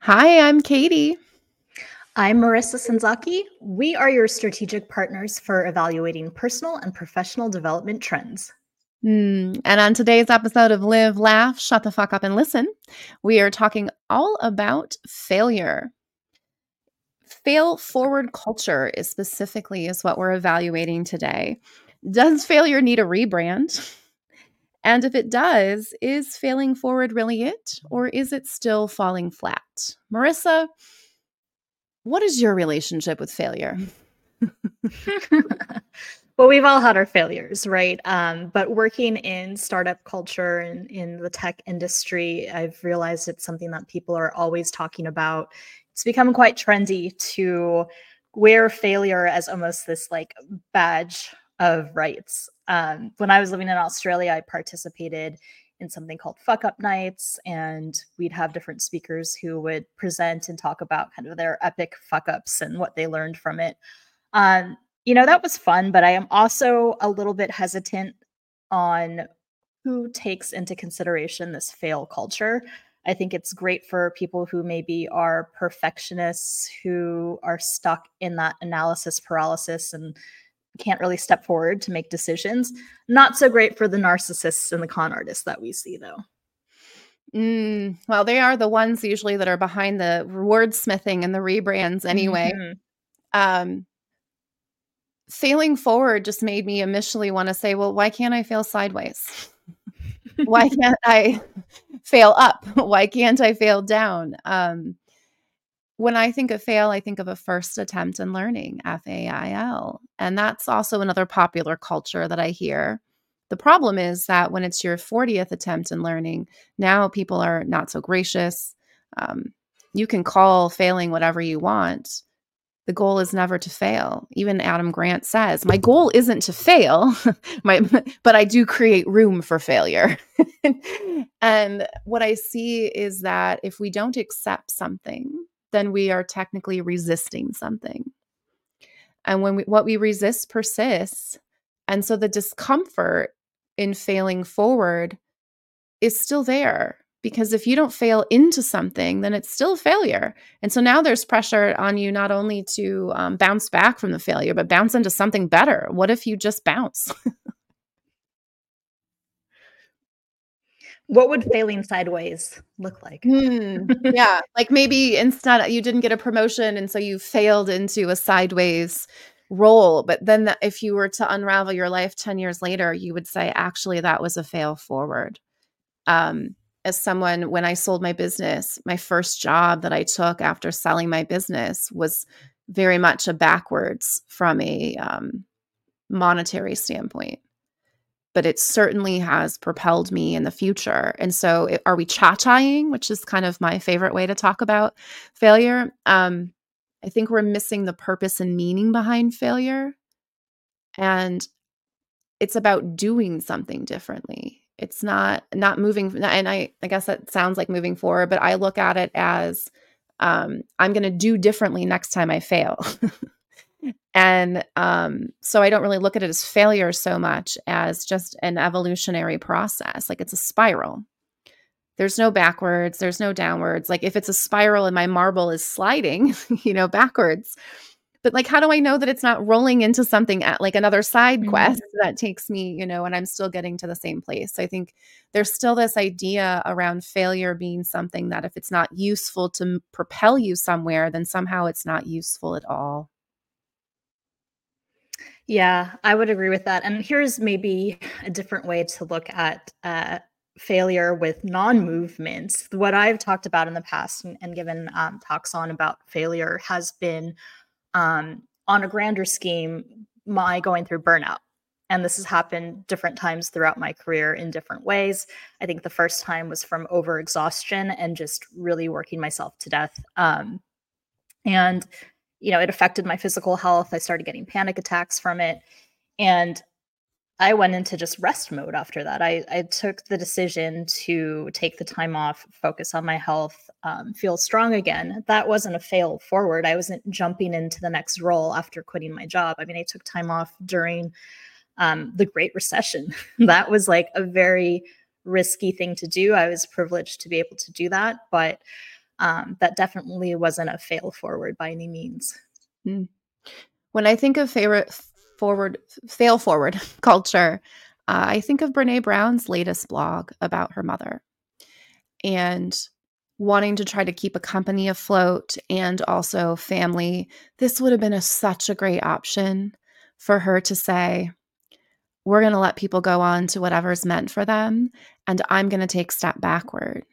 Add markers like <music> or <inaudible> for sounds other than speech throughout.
Hi, I'm Katie. I'm Marissa Senzaki. We are your strategic partners for evaluating personal and professional development trends. Mm, and on today's episode of Live, Laugh, Shut the Fuck Up and Listen, we are talking all about failure. Fail forward culture is specifically is what we're evaluating today. Does failure need a rebrand? And if it does, is failing forward really it, or is it still falling flat? Marissa, what is your relationship with failure? <laughs> well, we've all had our failures, right? Um, but working in startup culture and in the tech industry, I've realized it's something that people are always talking about. It's become quite trendy to wear failure as almost this like badge of rights. Um, when I was living in Australia, I participated in something called fuck up nights and we'd have different speakers who would present and talk about kind of their epic fuck ups and what they learned from it um, you know that was fun but i am also a little bit hesitant on who takes into consideration this fail culture i think it's great for people who maybe are perfectionists who are stuck in that analysis paralysis and can't really step forward to make decisions. Not so great for the narcissists and the con artists that we see, though. Mm, well, they are the ones usually that are behind the wordsmithing and the rebrands anyway. Mm-hmm. Um, failing forward just made me initially want to say, well, why can't I fail sideways? why <laughs> can't I fail up? Why can't I fail down? Um, when I think of fail, I think of a first attempt in learning, F A I L. And that's also another popular culture that I hear. The problem is that when it's your 40th attempt in learning, now people are not so gracious. Um, you can call failing whatever you want. The goal is never to fail. Even Adam Grant says, "My goal isn't to fail, <laughs> my, <laughs> but I do create room for failure." <laughs> and what I see is that if we don't accept something, then we are technically resisting something. And when we, what we resist persists. And so the discomfort in failing forward is still there because if you don't fail into something, then it's still failure. And so now there's pressure on you not only to um, bounce back from the failure, but bounce into something better. What if you just bounce? <laughs> what would failing sideways look like? Hmm, yeah, like maybe instead you didn't get a promotion and so you failed into a sideways role, but then the, if you were to unravel your life 10 years later, you would say actually that was a fail forward. Um, as someone when I sold my business, my first job that I took after selling my business was very much a backwards from a um, monetary standpoint but it certainly has propelled me in the future. And so, are we cha-chaing, which is kind of my favorite way to talk about failure? Um, I think we're missing the purpose and meaning behind failure. And it's about doing something differently. It's not not moving and I I guess that sounds like moving forward, but I look at it as um, I'm going to do differently next time I fail. <laughs> And um, so I don't really look at it as failure so much as just an evolutionary process. Like it's a spiral. There's no backwards, there's no downwards. Like if it's a spiral and my marble is sliding, <laughs> you know, backwards. But like, how do I know that it's not rolling into something at like another side mm-hmm. quest that takes me, you know, and I'm still getting to the same place? So I think there's still this idea around failure being something that if it's not useful to propel you somewhere, then somehow it's not useful at all. Yeah, I would agree with that. And here's maybe a different way to look at uh, failure with non-movements. What I've talked about in the past and, and given um, talks on about failure has been um, on a grander scheme, my going through burnout. And this has happened different times throughout my career in different ways. I think the first time was from overexhaustion and just really working myself to death. Um, and you know, it affected my physical health. I started getting panic attacks from it. And I went into just rest mode after that. I, I took the decision to take the time off, focus on my health, um, feel strong again. That wasn't a fail forward. I wasn't jumping into the next role after quitting my job. I mean, I took time off during um, the Great Recession. <laughs> that was like a very risky thing to do. I was privileged to be able to do that. But um, that definitely wasn't a fail forward by any means. Mm. When I think of favorite forward, fail forward <laughs> culture, uh, I think of Brene Brown's latest blog about her mother and wanting to try to keep a company afloat and also family. This would have been a, such a great option for her to say, we're going to let people go on to whatever's meant for them and i'm going to take step backward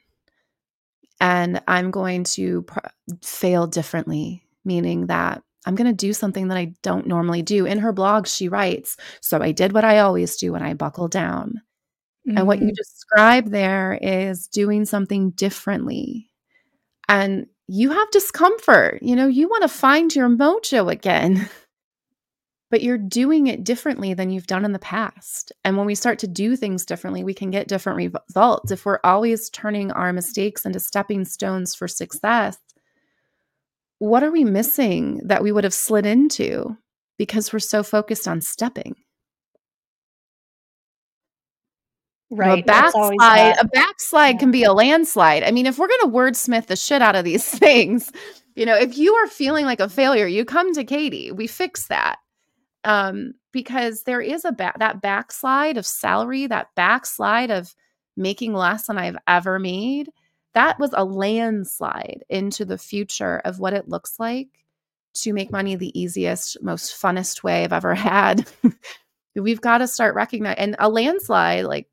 and i'm going to pr- fail differently meaning that i'm going to do something that i don't normally do in her blog she writes so i did what i always do when i buckle down mm-hmm. and what you mm-hmm. describe there is doing something differently and you have discomfort you know you want to find your mojo again <laughs> but you're doing it differently than you've done in the past. And when we start to do things differently, we can get different results. If we're always turning our mistakes into stepping stones for success, what are we missing that we would have slid into because we're so focused on stepping? Right. a backslide, a backslide yeah. can be a landslide. I mean, if we're going to wordsmith the shit out of these <laughs> things, you know, if you are feeling like a failure, you come to Katie. We fix that um, because there is a ba- that backslide of salary, that backslide of making less than I've ever made. That was a landslide into the future of what it looks like to make money the easiest, most funnest way I've ever <laughs> had. We've got to start recognizing and a landslide, like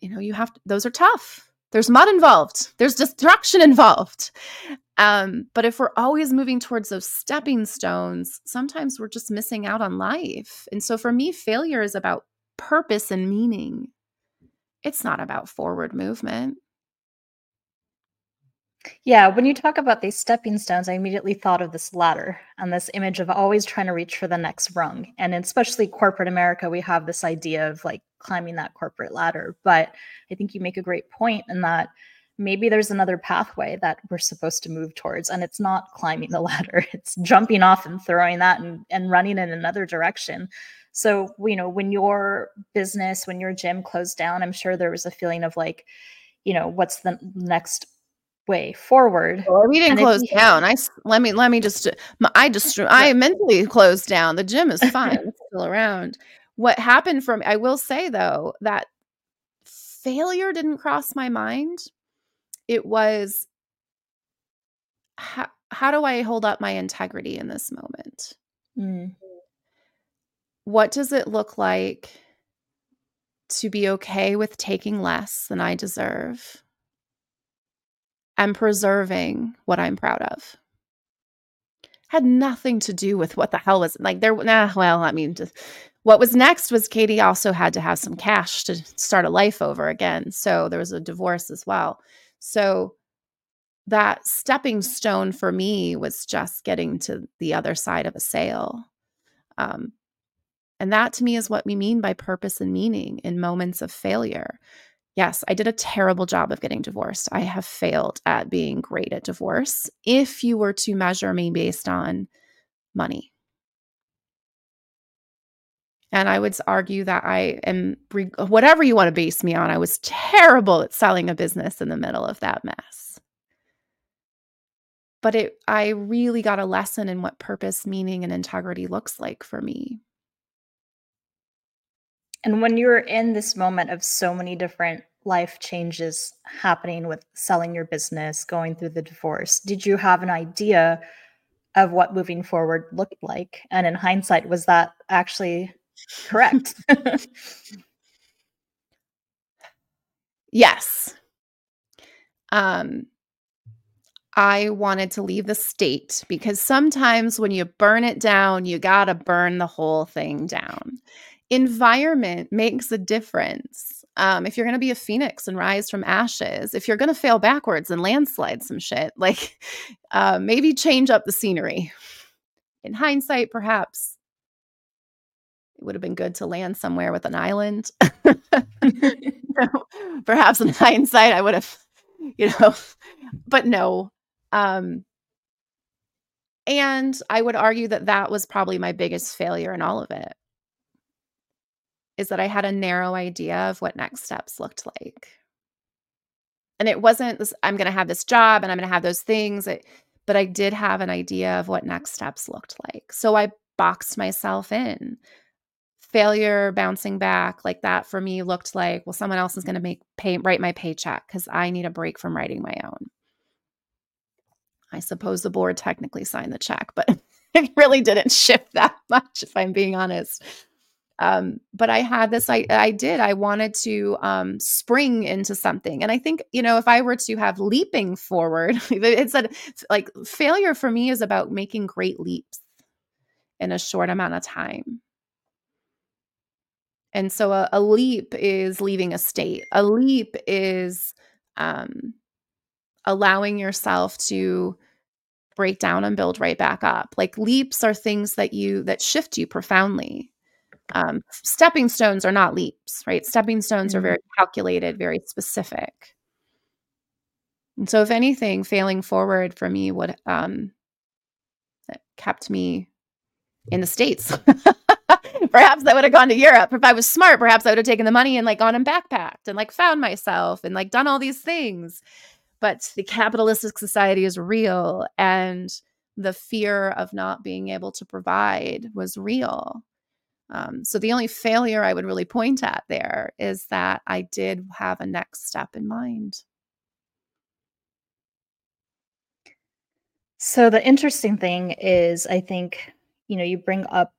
you know, you have to, those are tough. There's mud involved. There's destruction involved. Um, but if we're always moving towards those stepping stones, sometimes we're just missing out on life. And so for me, failure is about purpose and meaning. It's not about forward movement. Yeah, when you talk about these stepping stones, I immediately thought of this ladder and this image of always trying to reach for the next rung. And especially corporate America, we have this idea of like climbing that corporate ladder. But I think you make a great point in that maybe there's another pathway that we're supposed to move towards and it's not climbing the <laughs> ladder it's jumping off and throwing that and, and running in another direction. So you know when your business when your gym closed down i'm sure there was a feeling of like you know what's the next way forward? Well, we didn't and close down. I let me let me just i <laughs> just i mentally closed down. The gym is fine. <laughs> It's still around what happened from i will say though that failure didn't cross my mind it was how, how do I hold up my integrity in this moment? Mm. What does it look like to be okay with taking less than I deserve and preserving what I'm proud of? Had nothing to do with what the hell was like there. Nah, well, I mean, just, what was next was Katie also had to have some cash to start a life over again. So there was a divorce as well. So that stepping stone for me was just getting to the other side of a sale. Um, and that to me is what we mean by purpose and meaning in moments of failure. Yes, I did a terrible job of getting divorced. I have failed at being great at divorce if you were to measure me based on money. And I would argue that I am, whatever you want to base me on, I was terrible at selling a business in the middle of that mess. But it, I really got a lesson in what purpose, meaning, and integrity looks like for me. And when you're in this moment of so many different life changes happening with selling your business, going through the divorce, did you have an idea of what moving forward looked like? And in hindsight, was that actually Correct. <laughs> yes. Um, I wanted to leave the state because sometimes when you burn it down, you got to burn the whole thing down. Environment makes a difference. Um, if you're going to be a phoenix and rise from ashes, if you're going to fail backwards and landslide some shit, like <laughs> uh, maybe change up the scenery. In hindsight, perhaps it would have been good to land somewhere with an island. <laughs> <laughs> Perhaps in <laughs> hindsight, I would have, you know, but no. Um, and I would argue that that was probably my biggest failure in all of it is that I had a narrow idea of what next steps looked like. and it wasn't this I'm going to have this job and I'm going to have those things. It, but I did have an idea of what next steps looked like. So I boxed myself in. Failure, bouncing back, like that for me looked like, well, someone else is going to make pay write my paycheck because I need a break from writing my own. I suppose the board technically signed the check, but <laughs> it really didn't shift that <laughs> much, if I'm being honest. Um, but I had this, I, I did, I wanted to um, spring into something. And I think, you know, if I were to have leaping forward, <laughs> it's a, like failure for me is about making great leaps in a short amount of time. And so a, a leap is leaving a state. A leap is um, allowing yourself to break down and build right back up. Like leaps are things that you that shift you profoundly. Um, stepping stones are not leaps, right? Stepping stones mm-hmm. are very calculated, very specific. And so, if anything, failing forward for me would um, kept me in the states. <laughs> <laughs> perhaps I would have gone to Europe. If I was smart, perhaps I would have taken the money and like gone and backpacked and like found myself and like done all these things but the capitalistic society is real and the fear of not being able to provide was real. Um, so the only failure I would really point at there is that I did have a next step in mind. So the interesting thing is, I think, you know, you bring up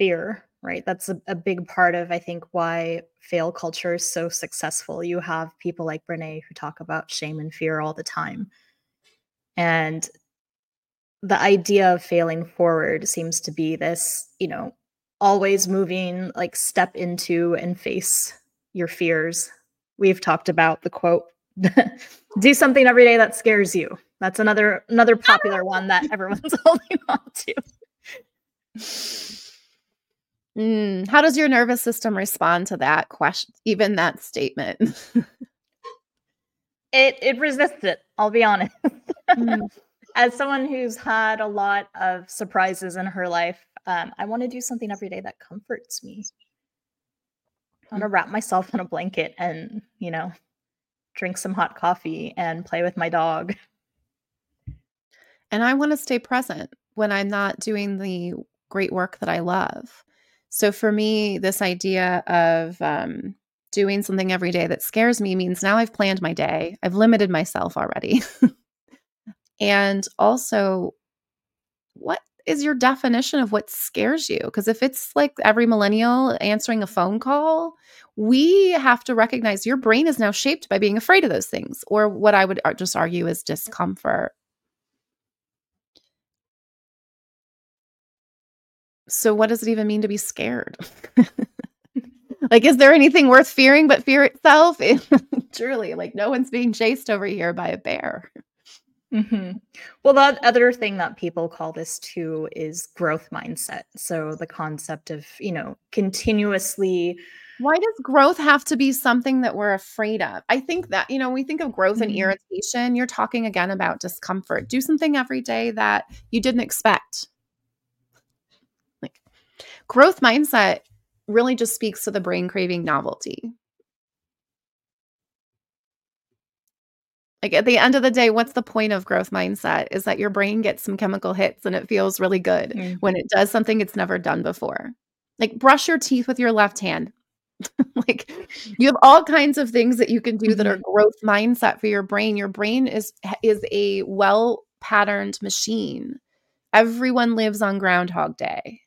fear right? That's a, a big part of, I think, why fail culture is so successful. You have people like Brene who talk about shame and fear all the time. And the idea of failing forward seems to be this, you know, always moving, like step into and face your fears. We've talked about the quote, <laughs> do something every day that scares you. That's another another <laughs> popular one that everyone's <laughs> holding on to. Mm, how does your nervous system respond to that question, even that statement? it it resists it. I'll be honest. mm. <laughs> As someone who's had a lot of surprises in her life, um, I want to do something every day that comforts me. I want to wrap myself in a blanket and you know drink some hot coffee and play with my dog. And I want to stay present when I'm not doing the great work that I love. So for me, this idea of um, doing something every day that scares me means now I've planned my day, I've limited myself already. <laughs> and also, what is your definition of what scares you? Because if it's like every millennial answering a phone call, we have to recognize your brain is now shaped by being afraid of those things, or what I would just argue is discomfort. So, what does it even mean to be scared? <laughs> like, is there anything worth fearing but fear itself? <laughs> Truly, like, no one's being chased over here by a bear. Mm-hmm. Well, the other thing that people call this too is growth mindset. So, the concept of, you know, continuously. Why does growth have to be something that we're afraid of? I think that, you know, we think of growth mm-hmm. and irritation. You're talking again about discomfort. Do something every day that you didn't expect growth mindset really just speaks to the brain craving novelty. Like at the end of the day, what's the point of growth mindset? Is that your brain gets some chemical hits and it feels really good mm-hmm. when it does something it's never done before. Like brush your teeth with your left hand. <laughs> like you have all kinds of things that you can do mm-hmm. that are mm-hmm. growth mindset for your brain. Your brain is is a well patterned machine. Everyone lives on groundhog day.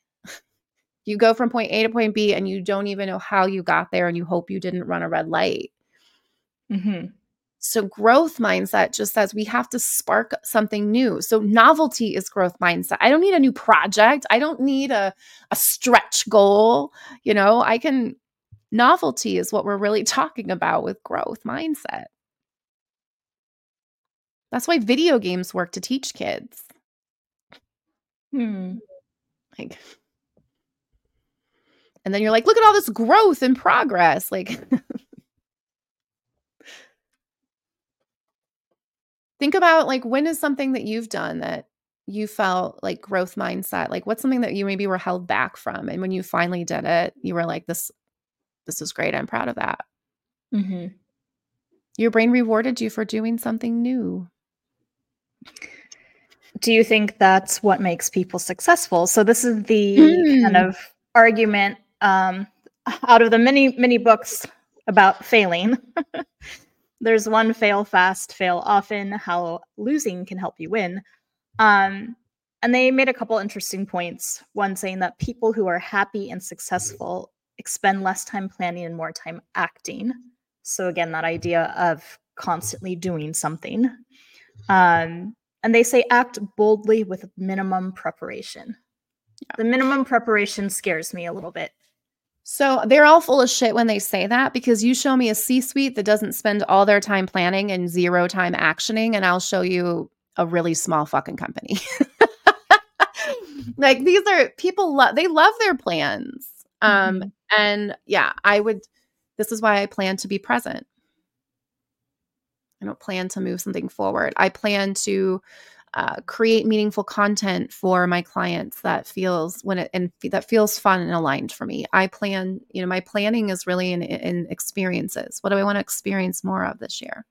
You go from point A to point B and you don't even know how you got there and you hope you didn't run a red light. Mm-hmm. So, growth mindset just says we have to spark something new. So, novelty is growth mindset. I don't need a new project. I don't need a, a stretch goal. You know, I can, novelty is what we're really <laughs> talking about with growth mindset. That's why video games work to teach kids. Hmm. Like, and then you're like, look at all this growth and progress. Like, <laughs> think about like when is something that you've done that you felt like growth mindset like what's something that you maybe were held back from and when you finally did it you were like this this is great i'm proud of that mm-hmm. Your brain rewarded you for doing something new. Do you think that's what makes people successful? So this is the mm. kind of argument um, out of the many many books about failing. <laughs> There's one fail fast, fail often, how losing can help you win. Um, and they made a couple interesting points. One saying that people who are happy and successful expend less time planning and more time acting. So, again, that idea of constantly doing something. Um, and they say act boldly with minimum preparation. Yeah. The minimum preparation scares me a little bit. So they're all full of shit when they say that because you show me a C suite that doesn't spend all their time planning and zero time actioning, and I'll show you a really small fucking company. <laughs> like these are people love they love their plans. Um mm-hmm. and yeah, I would this is why I plan to be present. I don't plan to move something forward. I plan to uh, create meaningful content for my clients that feels when it and that feels fun and aligned for me. I plan, you know, my planning is really in, in experiences. What do I want to experience more of this year?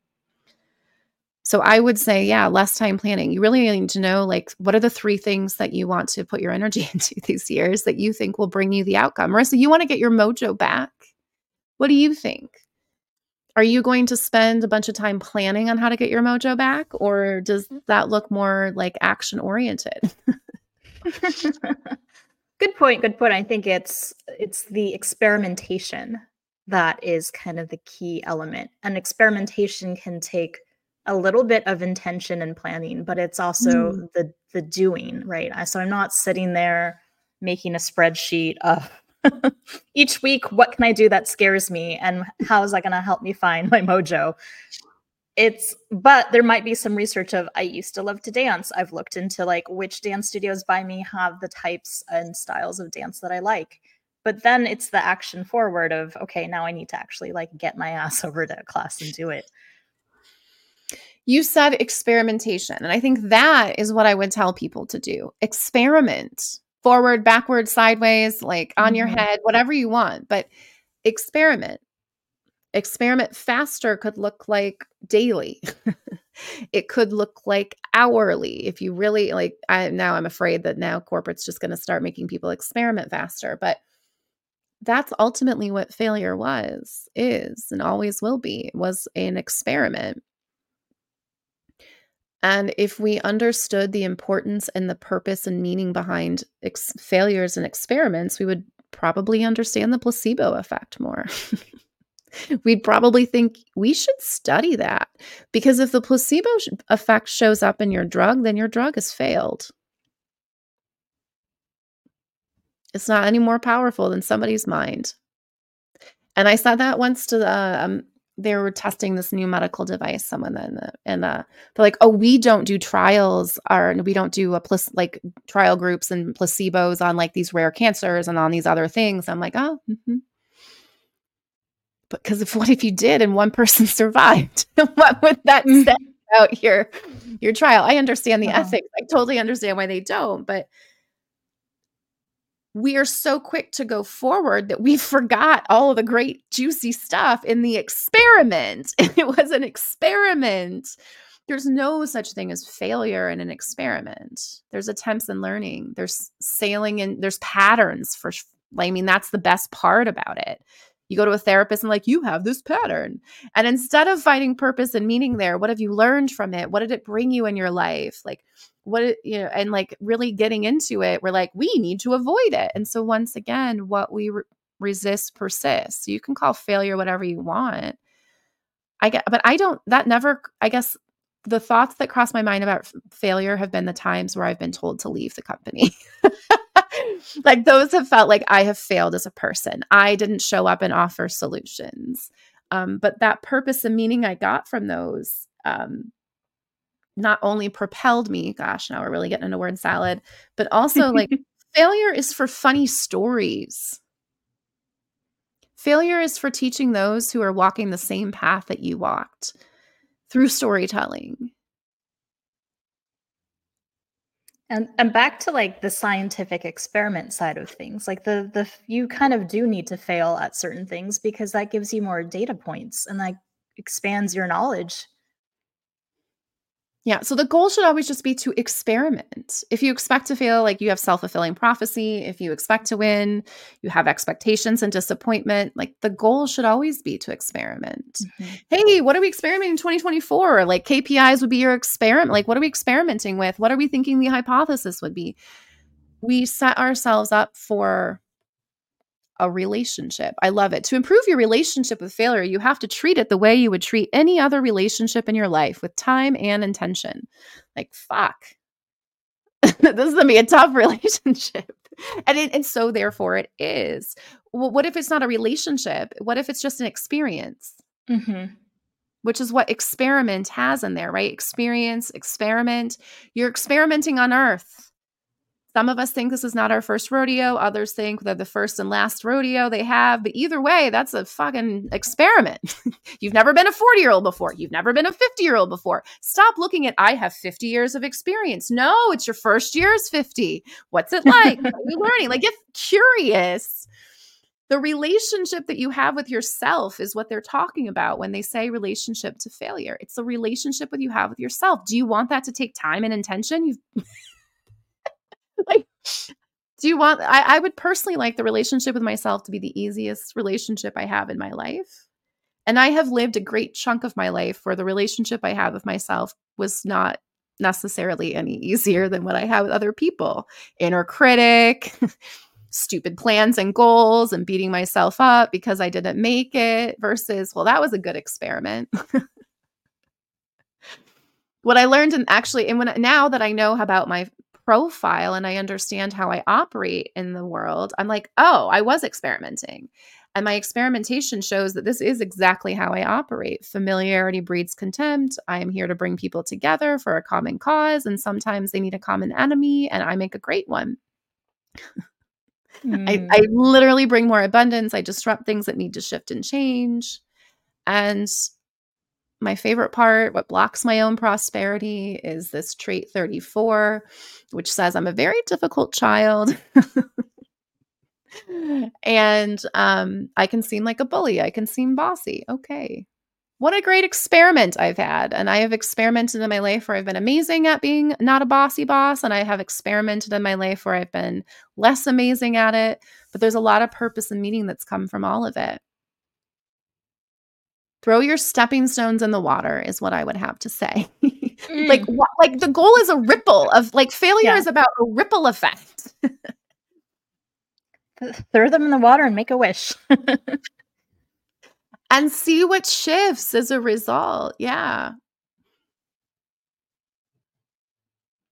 So I would say, yeah, less time planning. You really need to know like what are the three things that you want to put your energy <laughs> into these years that you think will bring you the outcome. Marissa, you want to get your mojo back. What do you think? Are you going to spend a bunch of time planning on how to get your mojo back or does that look more like action oriented? <laughs> good point, good point. I think it's it's the experimentation that is kind of the key element. And experimentation can take a little bit of intention and planning, but it's also mm. the the doing, right? So I'm not sitting there making a spreadsheet of each week what can I do that scares me and how is that going to help me find my mojo? It's but there might be some research of I used to love to dance. I've looked into like which dance studios by me have the types and styles of dance that I like. But then it's the action forward of okay, now I need to actually like get my ass <laughs> over to class and do it you said experimentation. And I think that is what I would tell people to do experiment forward, backward, sideways, like on mm-hmm. your head, whatever you want, but experiment. Experiment faster could look like daily. <laughs> it could look like hourly. If you really like, I now I'm afraid that now corporate's just going to start making people experiment faster, but that's ultimately what failure was, is, and always will be, was an experiment. And if we understood the importance and the purpose and meaning behind ex- failures and experiments, we would probably understand the placebo effect more. <laughs> We'd probably think we should study that because if the placebo sh- effect shows up in your drug, then your drug has failed. It's not any more powerful than somebody's mind. And I said that once to the, um, they were testing this new medical device someone then and uh, they're like oh we don't do trials or we don't do a plus like trial groups and placebos on like these rare cancers and on these other things i'm like oh mm-hmm. because if <laughs> what if you did and one person <laughs> survived <laughs> what would that mm. say about your your trial i understand the uh-huh. ethics i totally understand why they don't but we are so quick to go forward that we <laughs> forgot all of the great juicy stuff in the experiment. <laughs> it was an experiment. There's no such thing as failure in an experiment. There's attempts and learning. There's sailing and there's patterns for I mean that's the best part about it. You go to a therapist and like you have this pattern. And instead of finding purpose and meaning there, what have you learned from it? What did it bring you in your life? Like what you know and like really getting into it we're like we need to avoid it and so once again what we re- resist persists you can call failure whatever you want i get but i don't that never i guess the thoughts that cross my mind about f- failure have been the times where i've been told to leave the company <laughs> like those have felt like i have failed as a person i didn't show up and offer solutions um, but that purpose and meaning i got from those um, not only propelled me, gosh, now we're really getting into word salad, but also <laughs> like failure is for funny stories. Failure is for teaching those who are walking the same path that you walked through storytelling. And and back to like the scientific experiment side of things. Like the the you kind of do need to fail at certain things because that gives you more data points and like expands your knowledge. Yeah. So the goal should always just be to experiment. If you expect to feel like you have self fulfilling prophecy, if you expect to win, you have expectations and disappointment, like the goal should always be to experiment. Mm-hmm. Hey, what are we experimenting in 2024? Like KPIs would be your experiment. Like, what are we experimenting with? What are we thinking the hypothesis would be? We set ourselves up for a relationship. I love it. To improve your relationship with failure, you have to treat it the way you would treat any other relationship in your life with time and intention. Like, fuck. <laughs> this is gonna be a tough <laughs> relationship. And, it, and so, therefore, it is. Well, what if it's not a relationship? What if it's just an experience? Mm-hmm. Which is what experiment has in there, right? Experience, experiment. You're experimenting on earth some of us think this is not our first rodeo. Others think they're the first and last rodeo they have. But either way, that's a fucking experiment. <laughs> You've never been a 40 year old before. You've never been a 50 year old before. Stop looking at, I have 50 years of experience. No, it's your first year year's 50. What's it like? what are you <laughs> learning? Like, get curious. The relationship that you have with yourself is what they're talking about when they say relationship to failure. It's the relationship that you have with yourself. Do you want that to take time and intention? You've <laughs> like do you want I, I would personally like the relationship with myself to be the easiest relationship i have in my life. And i have lived a great chunk of my life where the relationship i have with myself was not necessarily any easier than what i have with other people. Inner critic <laughs> stupid plans and goals and beating myself up because i didn't make it versus well that was a good experiment. <laughs> What i learned and actually and when now that i know about my profile and I understand how I operate in the world, I'm like, oh, I was experimenting. And my experimentation shows that this is exactly how I operate. Familiarity breeds contempt. I am here to bring people together for a common cause. And sometimes they need a common enemy, and I make a great one. mm. <laughs> I, I hmm. literally bring more abundance. I disrupt things that need to shift and change. And my favorite part, what blocks my own prosperity, is this trait 34, which says I'm a very difficult child. <laughs> and um, I can seem like a bully. I can seem bossy. Okay. What a great experiment I've had. And I have experimented in my life where I've been amazing at being not a bossy boss. And I have experimented in my life where I've been less amazing at it. But there's a lot of purpose and meaning that's come from all of it. Throw your stepping stones in the water is what I would have to say. <laughs> mm. Like like the goal is a ripple of like failure yeah. is about a ripple effect. <laughs> Throw them in the water and make a wish. <laughs> and see what shifts as a result. Yeah.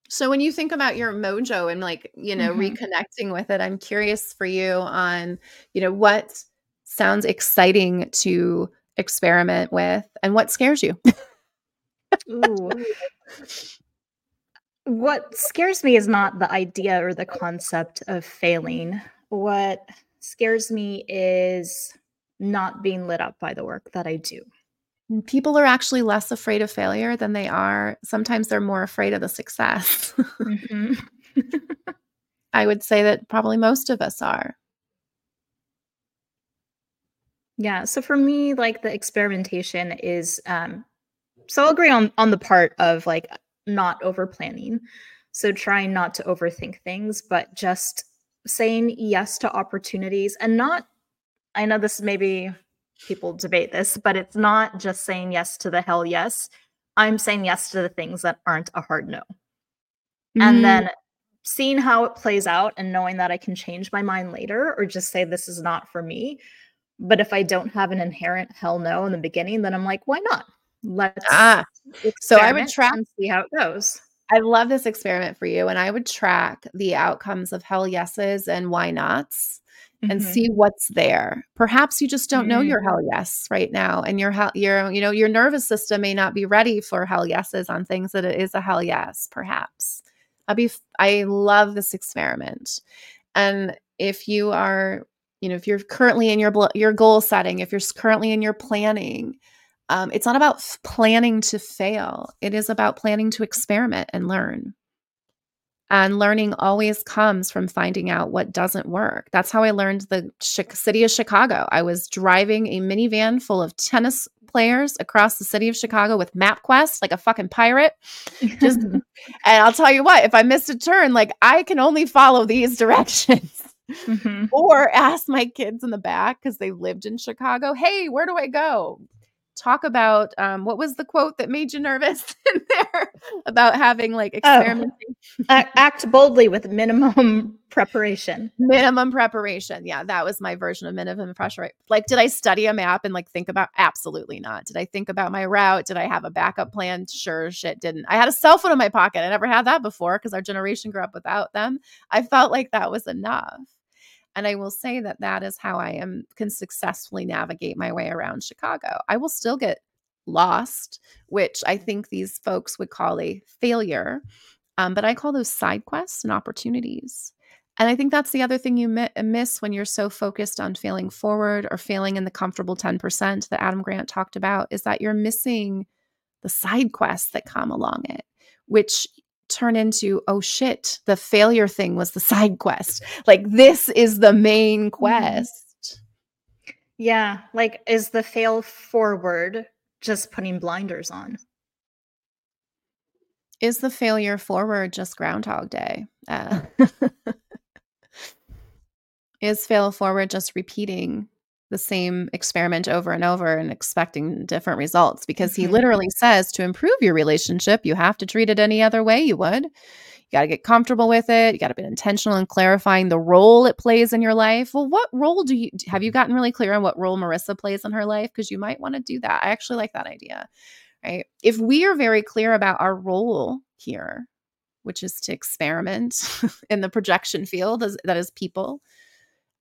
So when you think about your mojo and like, you know, mm-hmm. reconnecting with it, I'm curious for you on, you know, what sounds exciting to experiment with and what scares you? Ooh. What scares me is not the idea or the concept of failing. What scares me is not being lit up by the work that I do. People are actually less afraid of failure than they are. Sometimes they're more afraid of the success. <laughs> mm-hmm. <laughs> I would say that probably most of us are. Yeah. So for me, like the experimentation is um so I'll agree on on the part of like not over planning. So trying not to overthink things, but just saying yes to opportunities and not I know this maybe people debate this, but it's not just saying yes to the hell yes. I'm saying yes to the things that aren't a hard no. Mm. And then seeing how it plays out and knowing that I can change my mind later or just say this is not for me but if I don't have an inherent hell no in the beginning, then I'm like, why not? Let's ah. So I would track and see how it goes. I love this experiment for you, and I would track the outcomes of hell yeses and why nots. Mm-hmm. and see what's there. Perhaps you just don't mm-hmm. know your hell yes right now, and your hell, your you know your nervous system may not be ready for hell yeses on things that it is a hell yes. Perhaps I'll be. I love this experiment, and if you are you know if you're currently in your your goal setting if you're currently in your planning um, it's not about f- planning to fail it is about planning to experiment and learn And learning always comes from finding out what doesn't work. That's how I learned the city of Chicago. I was driving a minivan full of tennis players across the city of Chicago with MapQuest, like a fucking pirate. Just, <laughs> and I'll tell you what, if I missed a turn, like I can only follow these <laughs> directions. Mm-hmm. <laughs> Or ask my kids in the back because they lived in Chicago, hey, where do I go? Talk about um, what was the quote that made you nervous <laughs> in there about having like oh, experimenting? Oh, act boldly with minimum <laughs> preparation. Minimum preparation. Yeah, that was my version of minimum pressure. Like, did I study a map and like think about? Absolutely not. Did I think about my route? Did I have a backup plan? Sure, shit, didn't. I had a cell phone in my pocket. I never had that before because our generation grew up without them. I felt like that was enough. And I will say that that is how I am can successfully navigate my way around Chicago. I will still get lost, which I think these folks would call a failure. Um, but I call those side quests and opportunities. And I think that's the other thing you mi- miss when you're so focused on failing forward or failing in the comfortable 10% that Adam Grant talked about is that you're missing the side quests that come along it, which turn into oh shit the failure thing was the <laughs> side quest. Like this is the main mm-hmm. quest. Yeah like is the fail forward just putting blinders on? Is the failure forward just groundhog day? Uh, <laughs> is fail forward just repeating the same experiment over and over and expecting different results because mm-hmm. he literally says to improve your relationship, you have to treat it any other way you would. You got to get comfortable with it. You got to be intentional in clarifying the role it plays in your life. Well, what role do you have you gotten really clear on what role Marissa plays in her life? Because you might want to do that. I actually like that idea. Right. If we are very clear about our role here, which is to experiment <laughs> in the projection field as, that is people,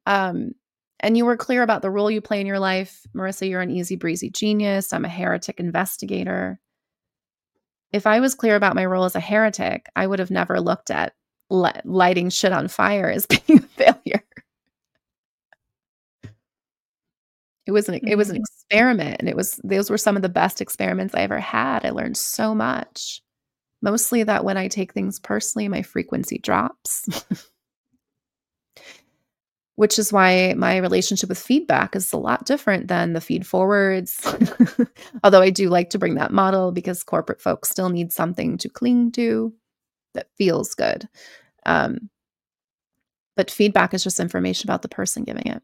um, and you were clear about the role you play in your life. Marissa, you're an easy breezy genius. I'm a heretic investigator. If I was clear about my role as a heretic, I would have never looked at lighting shit on fire as <laughs> being a failure. It was an it was an mm-hmm. experiment and it was those were some of the best experiments I ever had. I learned so much. Mostly that when I take things personally, my frequency drops. <laughs> which is why my relationship with feedback is a lot different than the feed forwards. <laughs> Although I do like to bring that model because corporate folks still need something to cling to that feels good. Um, but feedback is just information about the person giving it.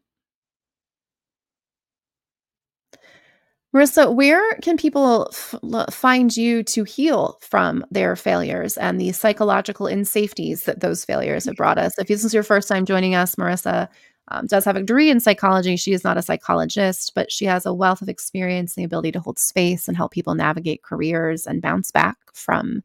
Marissa, where can people f- find you to heal from their failures and the psychological insafeties that those failures have brought us? If this is your first time joining us, Marissa um, does have a degree in psychology. She is not a psychologist, but she has a wealth of experience and the ability to hold space and help people navigate careers and bounce back from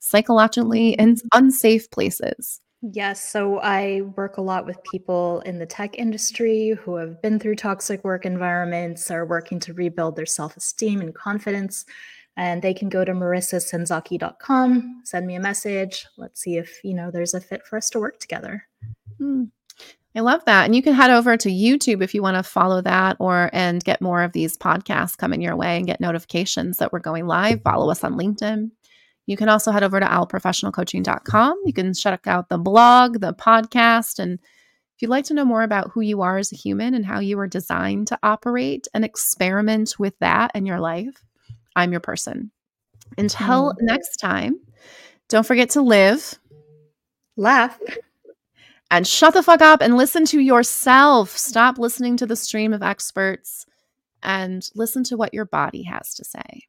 psychologically and unsafe places. Yes. So I work a lot with people in the tech industry who have been through toxic work environments, are working to rebuild their self esteem and confidence. And they can go to marissasenzaki.com, send me a message. Let's see if, you know, there's a fit for us to work together. Hmm. I love that. And you can head over to YouTube if you want to follow that or and get more of these podcasts coming your way and get notifications that we're going live. Follow us on LinkedIn. You can also head over to owlprofessionalcoaching.com. You can check out the blog, the podcast, and if you'd like to know more about who you are as a human and how you are designed to operate and experiment with that in your life, I'm your person. Until next time, don't forget to live, laugh, <laughs> and shut the fuck up and listen to yourself. Stop listening to the stream of experts and listen to what your body has to say.